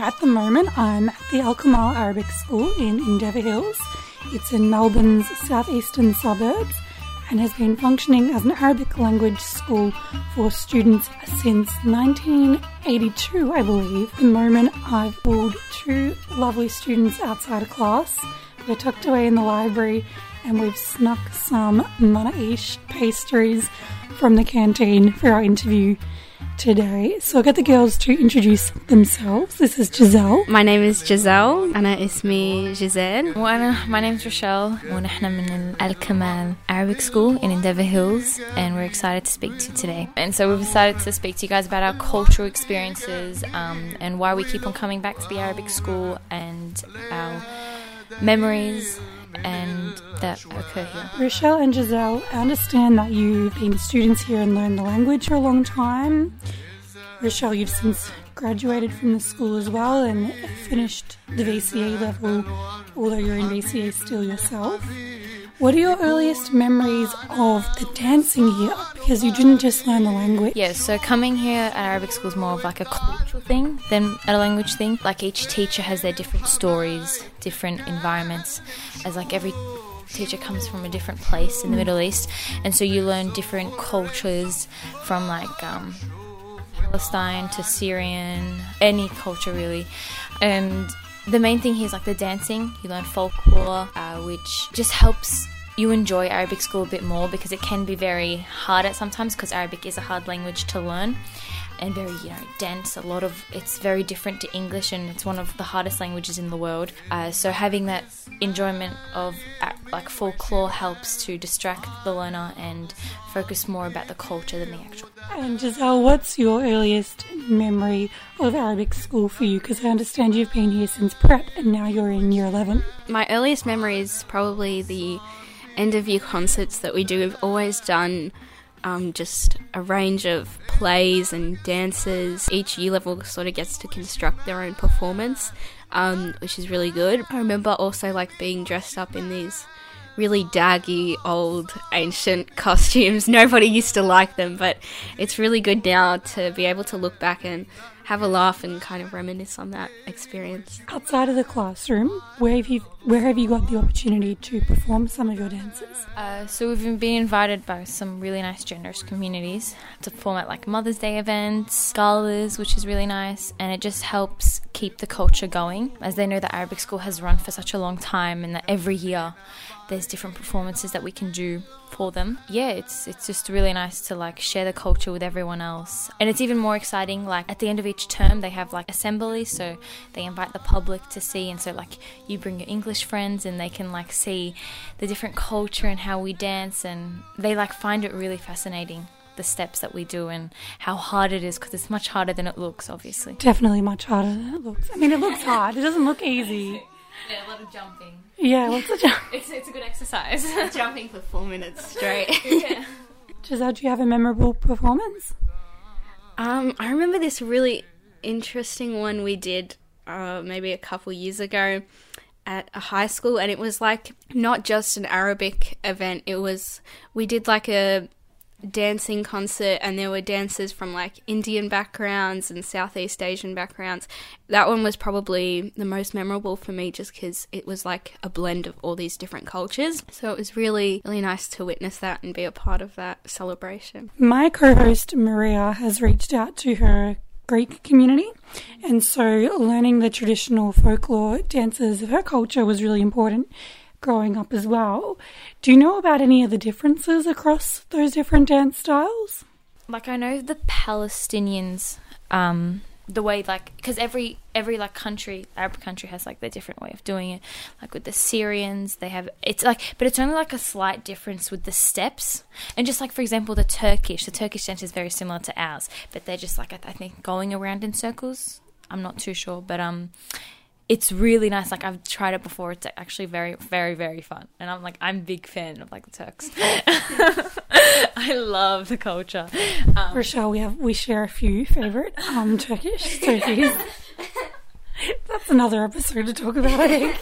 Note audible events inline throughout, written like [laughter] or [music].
at the moment, I'm at the Al Kamal Arabic School in Endeavour Hills. It's in Melbourne's southeastern suburbs and has been functioning as an Arabic language school for students since 1982, I believe. At the moment, I've pulled two lovely students outside of class. They're tucked away in the library, and we've snuck some manaish pastries from the canteen for our interview today. So I'll get the girls to introduce themselves. This is Giselle. My name is Giselle. أنا اسمي جيزيل. وأنا my name's Rochelle ونحن من Al Arabic School in Endeavour Hills and we're excited to speak to you today. And so we've decided to speak to you guys about our cultural experiences um, and why we keep on coming back to the Arabic school and our memories and that occur here. Rochelle and Giselle, I understand that you've been students here and learned the language for a long time. Rochelle, you've since graduated from the school as well and finished the VCE level, although you're in VCE still yourself. What are your earliest memories of the dancing here? Because you didn't just learn the language. Yeah, so coming here at Arabic school is more of like a cultural thing than a language thing. Like each teacher has their different stories, different environments, as like every teacher comes from a different place in the Middle East, and so you learn different cultures from like um, Palestine to Syrian, any culture really, and the main thing here is like the dancing. You learn folklore, uh, which just helps you enjoy Arabic school a bit more because it can be very hard at sometimes because Arabic is a hard language to learn and very you know dense. A lot of it's very different to english and it's one of the hardest languages in the world. Uh, so having that enjoyment of uh, like folklore helps to distract the learner and focus more about the culture than the actual. And giselle what's your earliest memory of arabic school for you? Because i understand you've been here since prep and now you're in year 11 my earliest memory is probably the end of year concerts that we do. We've always done um, just a range of plays and dances. Each year level sort of gets to construct their own performance, um, which is really good. I remember also like being dressed up in these really daggy old ancient [laughs] costumes. Nobody used to like them, but it's really good now to be able to look back and have a laugh and kind of reminisce on that experience. Outside of the classroom, where have you where have you got the opportunity to perform some of your dances? Uh, so we've been invited by some really nice generous communities to perform at like Mother's Day events, galas, which is really nice, and it just helps keep the culture going, as they know that Arabic school has run for such a long time, and that every year there's different performances that we can do for them. Yeah, it's it's just really nice to like share the culture with everyone else. And it's even more exciting like at the end of each term they have like assemblies so they invite the public to see and so like you bring your English friends and they can like see the different culture and how we dance and they like find it really fascinating the steps that we do and how hard it is because it's much harder than it looks obviously. Definitely much harder than it looks. I mean it looks [laughs] hard. It doesn't look easy. Yeah, a lot of jumping. Yeah, lots of jump. [laughs] It's, it's a good exercise. [laughs] Jumping for four minutes straight. [laughs] yeah. Giselle, do you have a memorable performance? Um, I remember this really interesting one we did uh, maybe a couple years ago at a high school, and it was like not just an Arabic event. It was we did like a dancing concert and there were dancers from like Indian backgrounds and Southeast Asian backgrounds. That one was probably the most memorable for me just because it was like a blend of all these different cultures. So it was really, really nice to witness that and be a part of that celebration. My co host Maria has reached out to her Greek community. And so learning the traditional folklore dances of her culture was really important growing up as well. Do you know about any of the differences across those different dance styles? Like I know the Palestinians, um, the way like because every every like country, Arab country has like their different way of doing it. Like with the Syrians, they have it's like, but it's only like a slight difference with the steps. And just like for example, the Turkish, the Turkish dance is very similar to ours, but they're just like I think going around in circles. I'm not too sure, but um it's really nice. Like I've tried it before. It's actually very, very, very fun. And I'm like, I'm big fan of like the Turks. [laughs] I love the culture. Um, Rochelle, we have we share a few favorite um, Turkish Turkeys. That's another episode to talk about. I think.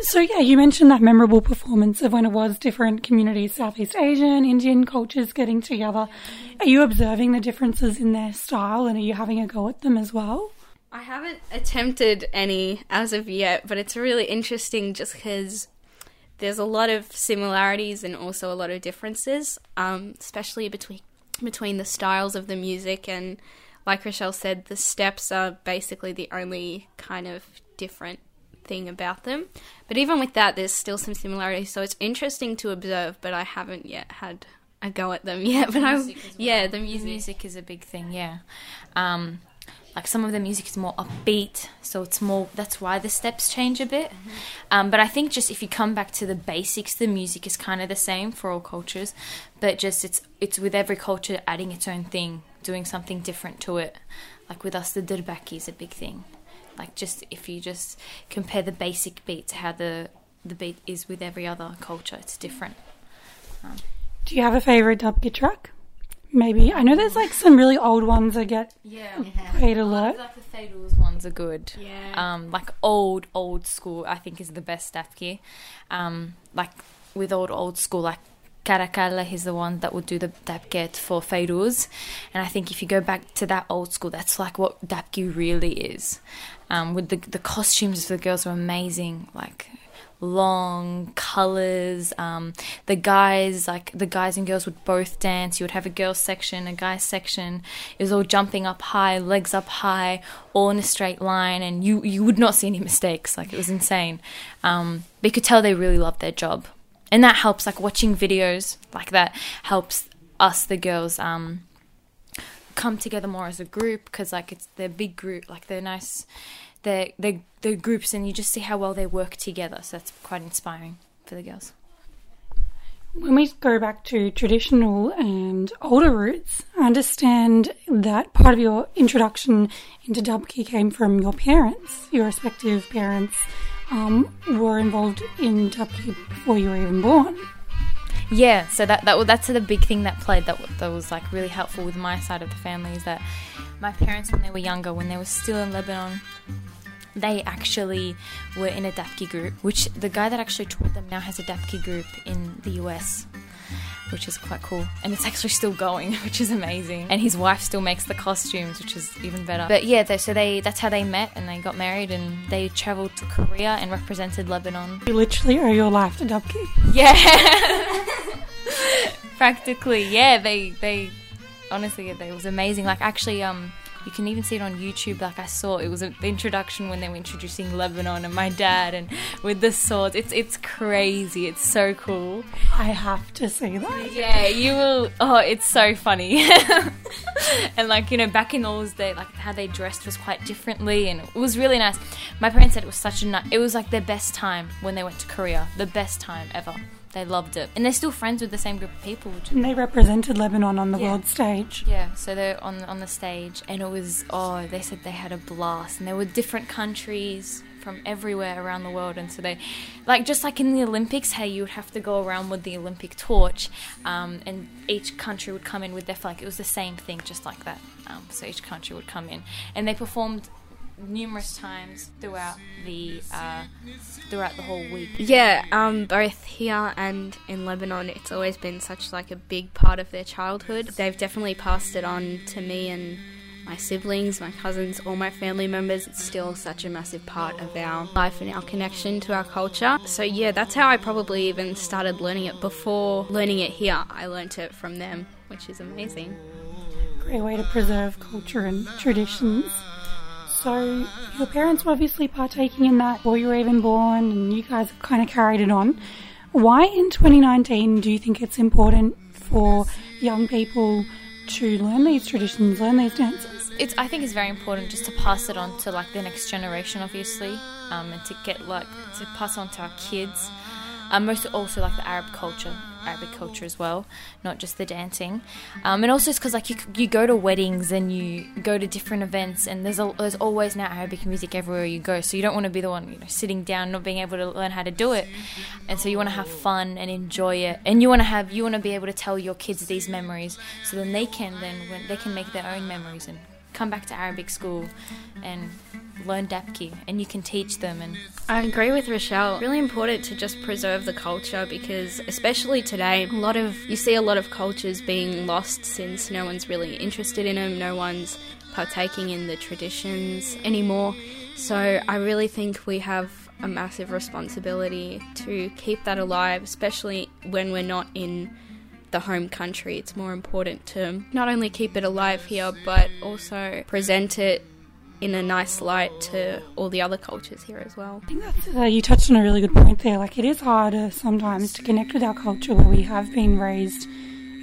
So yeah, you mentioned that memorable performance of when it was different communities, Southeast Asian, Indian cultures getting together. Are you observing the differences in their style, and are you having a go at them as well? I haven't attempted any as of yet, but it's really interesting just because there's a lot of similarities and also a lot of differences, um, especially between between the styles of the music and, like Rochelle said, the steps are basically the only kind of different thing about them. But even with that, there's still some similarities, so it's interesting to observe. But I haven't yet had a go at them [laughs] yet. But I'm yeah, the The music. music is a big thing, yeah. Um, like some of the music is more upbeat, so it's more. That's why the steps change a bit. Um, but I think just if you come back to the basics, the music is kind of the same for all cultures, but just it's it's with every culture adding its own thing, doing something different to it. Like with us, the dirbaki is a big thing. Like just if you just compare the basic beat to how the the beat is with every other culture, it's different. Do you have a favourite Dubkit track? Maybe. I know there's like some really old ones that get Yeah. played a lot. Like the Fados ones are good. Yeah. Um, like old, old school, I think is the best Dabki. Um, like with old, old school, like Caracalla is the one that would do the Dapket for Fados. And I think if you go back to that old school, that's like what Dabki really is. Um, with the, the costumes for the girls were amazing. Like, long colors um the guys like the guys and girls would both dance. You would have a girls section a guys section. It was all jumping up high legs up high all in a straight line and you you would not see any mistakes. Like it was insane. Um but you could tell they really loved their job. And that helps like watching videos like that helps us the girls um come together more as a group because like it's they're big group. Like they're nice they're, they're, they're groups and you just see how well they work together. So that's quite inspiring for the girls. When we go back to traditional and older roots, I understand that part of your introduction into Dabki came from your parents, your respective parents um, were involved in Dabki before you were even born. Yeah, so that, that that's the big thing that played that that was like really helpful with my side of the family is that my parents when they were younger, when they were still in Lebanon, they actually were in a Dabki group, which the guy that actually taught them now has a Dabki group in the US. Which is quite cool, and it's actually still going, [laughs] which is amazing. And his wife still makes the costumes, which is even better. But yeah, they, so they that's how they met, and they got married, and they traveled to Korea and represented Lebanon You literally owe your life to Dabki. yeah. [laughs] Practically, yeah. They they honestly it was amazing. Like actually, um, you can even see it on YouTube. Like I saw it was an introduction when they were introducing Lebanon and my dad and with the swords. It's it's crazy. It's so cool. I have to say that. Yeah, you will. Oh, it's so funny. [laughs] and like you know, back in those days, like how they dressed was quite differently, and it was really nice. My parents said it was such a nice. It was like their best time when they went to Korea. The best time ever. They loved it, and they're still friends with the same group of people. And they represented Lebanon on the Yeah. world stage. yeah, so they're on on the stage, and it was oh, they said they had a blast, and there were different countries from everywhere around the world, and so they, like just like in the Olympics, how you would have to go around with the Olympic torch, um, and each country would come in with their flag. It was the same thing, just like that. Um, so each country would come in, and they performed numerous times throughout the uh, throughout the whole week. Yeah, um, both here and in Lebanon, it's always been such like a big part of their childhood. They've definitely passed it on to me and my siblings, my cousins, all my family members. It's still such a massive part of our life and our connection to our culture. So yeah, that's how I probably even started learning it. Before learning it here, I learnt it from them, which is amazing. Great way to preserve culture and traditions. So, your parents were obviously partaking in that before you were even born, and you guys kind of carried it on. Why in 2019 do you think it's important for young people to learn these traditions, learn these dances? it's I think it's very important just to pass it on to like the next generation, obviously, um, and to get like to pass on to our kids. Um, most also like the Arab culture, Arabic culture as well, not just the dancing. Um, and also it's because like you you go to weddings and you go to different events, and there's a, there's always now Arabic music everywhere you go. So you don't want to be the one you know sitting down, not being able to learn how to do it, and so you want to have fun and enjoy it, and you want to have you want to be able to tell your kids these memories, so then they can then they can make their own memories and come back to Arabic school and learn Dabki, and you can teach them and I agree with Rochelle. Really important to just preserve the culture because, especially today, a lot of you see a lot of cultures being lost since no one's really interested in them. No one's partaking in the traditions anymore. So I really think we have a massive responsibility to keep that alive, especially when we're not in the home country. It's more important to not only keep it alive here, but also present it in a nice light to all the other cultures here as well. I think that's, uh, you touched on a really good point there. Like, it is harder sometimes to connect with our culture where we have been raised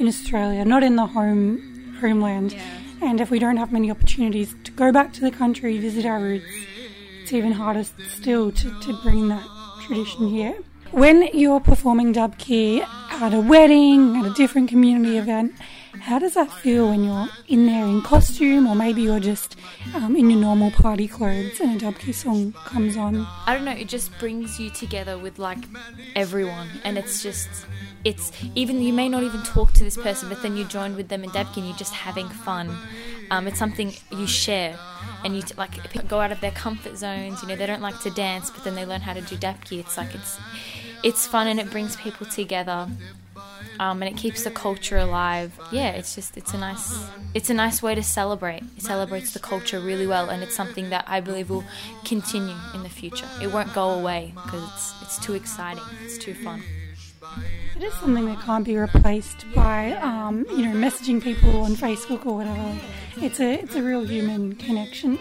in Australia, not in the home homeland. Yeah. And if we don't have many opportunities to go back to the country, visit our roots, it's even harder still to, to bring that tradition here. When you're performing Dabki at a wedding, at a different community event, how does that feel when you're in there in costume, or maybe you're just um, in your normal party clothes and a Dabki song comes on? I don't know, it just brings you together with like everyone, and it's just, it's even you may not even talk to this person, but then you join with them in Dabki and you're just having fun. Um, it's something you share, and you t- like go out of their comfort zones. You know, they don't like to dance, but then they learn how to do Dabki. It's like it's, it's fun and it brings people together. Um, and it keeps the culture alive. Yeah, it's just it's a nice it's a nice way to celebrate. It celebrates the culture really well, and it's something that I believe will continue in the future. It won't go away because it's it's too exciting. It's too fun. It is something that can't be replaced by, um, you know, messaging people on Facebook or whatever. It's a it's a real human connection.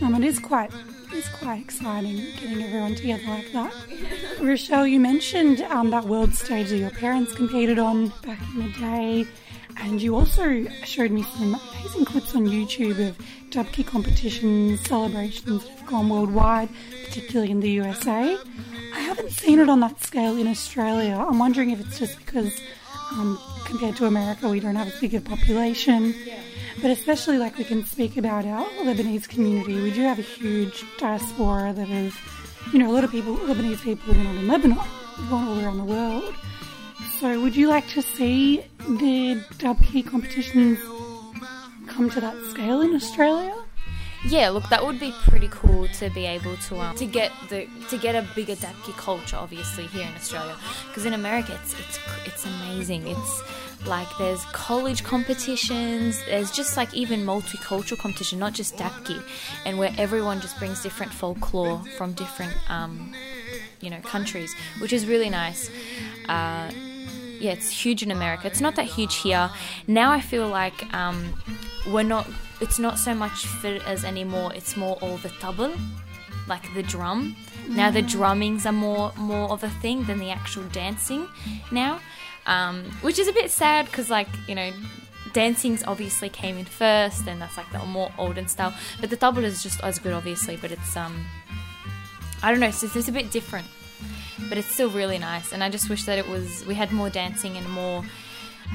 Um, it is quite it's quite exciting getting everyone together like that. Rochelle, you mentioned um, that world stage that your parents competed on back in the day, and you also showed me some amazing clips on YouTube of Dabki competitions, celebrations that have gone worldwide, particularly in the USA. I haven't seen it on that scale in Australia. I'm wondering if it's just because um, compared to America, we don't have a population. But especially like we can speak about our Lebanese community, we do have a huge diaspora that is, you know, a lot of people, Lebanese people living in Lebanon, gone all around the world. So would you like to see the Dabki competitions come to that scale in Australia? Yeah, look, that would be pretty cool to be able to um, to get the to get a bigger Dabki culture, obviously here in Australia, because in America it's it's it's amazing. It's like there's college competitions, there's just like even multicultural competition, not just Dabki, and where everyone just brings different folklore from different um, you know countries, which is really nice. Uh, yeah, it's huge in America. It's not that huge here. Now I feel like um, we're not. It's not so much fit as anymore. It's more all the tabl, like the drum. Now the drummings are more more of a thing than the actual dancing now, um, which is a bit sad because like you know. Dancing's obviously came in first, and that's like the more olden style. But the tabl is just as good, obviously. But it's um, I don't know. So it's a bit different but it's still really nice. And I just wish that it was we had more dancing and more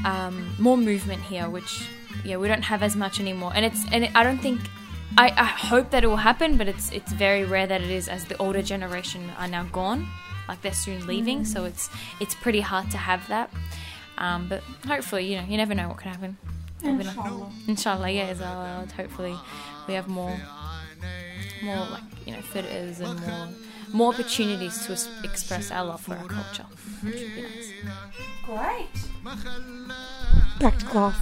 um, more movement here, which yeah we don't have as much anymore. And it's and I don't think I, I hope that it will happen, but it's it's very rare that it is as the older generation are now gone, like they're soon leaving. So it's it's pretty hard to have that. Um, but hopefully, you know, you never know what can happen. Inshallah. Inshallah, yeah, as well. Hopefully, we have more, more like you know, fitters and more, more opportunities to es- express our love for our culture, which would be nice. Great. Back to class.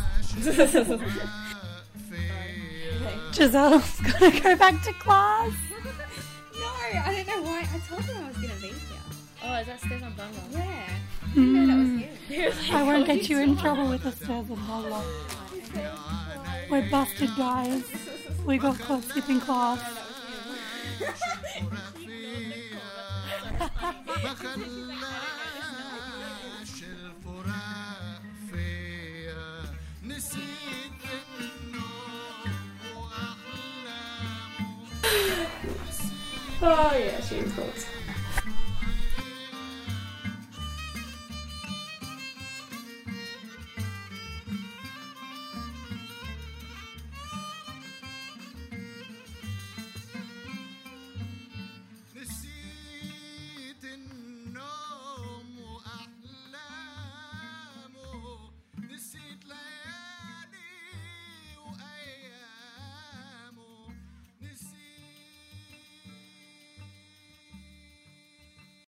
Giselle's gonna go back to class. [laughs] No, I don't know why. I told him I was going to be here. Oh, is that Stefan Bangla? Yeah. I didn't know that was you. Mm. [laughs] I won't oh, get you in trouble with the stairs of Allah. We're busted, guys. We got caught skipping class. [laughs] Oh, yeah, she was close.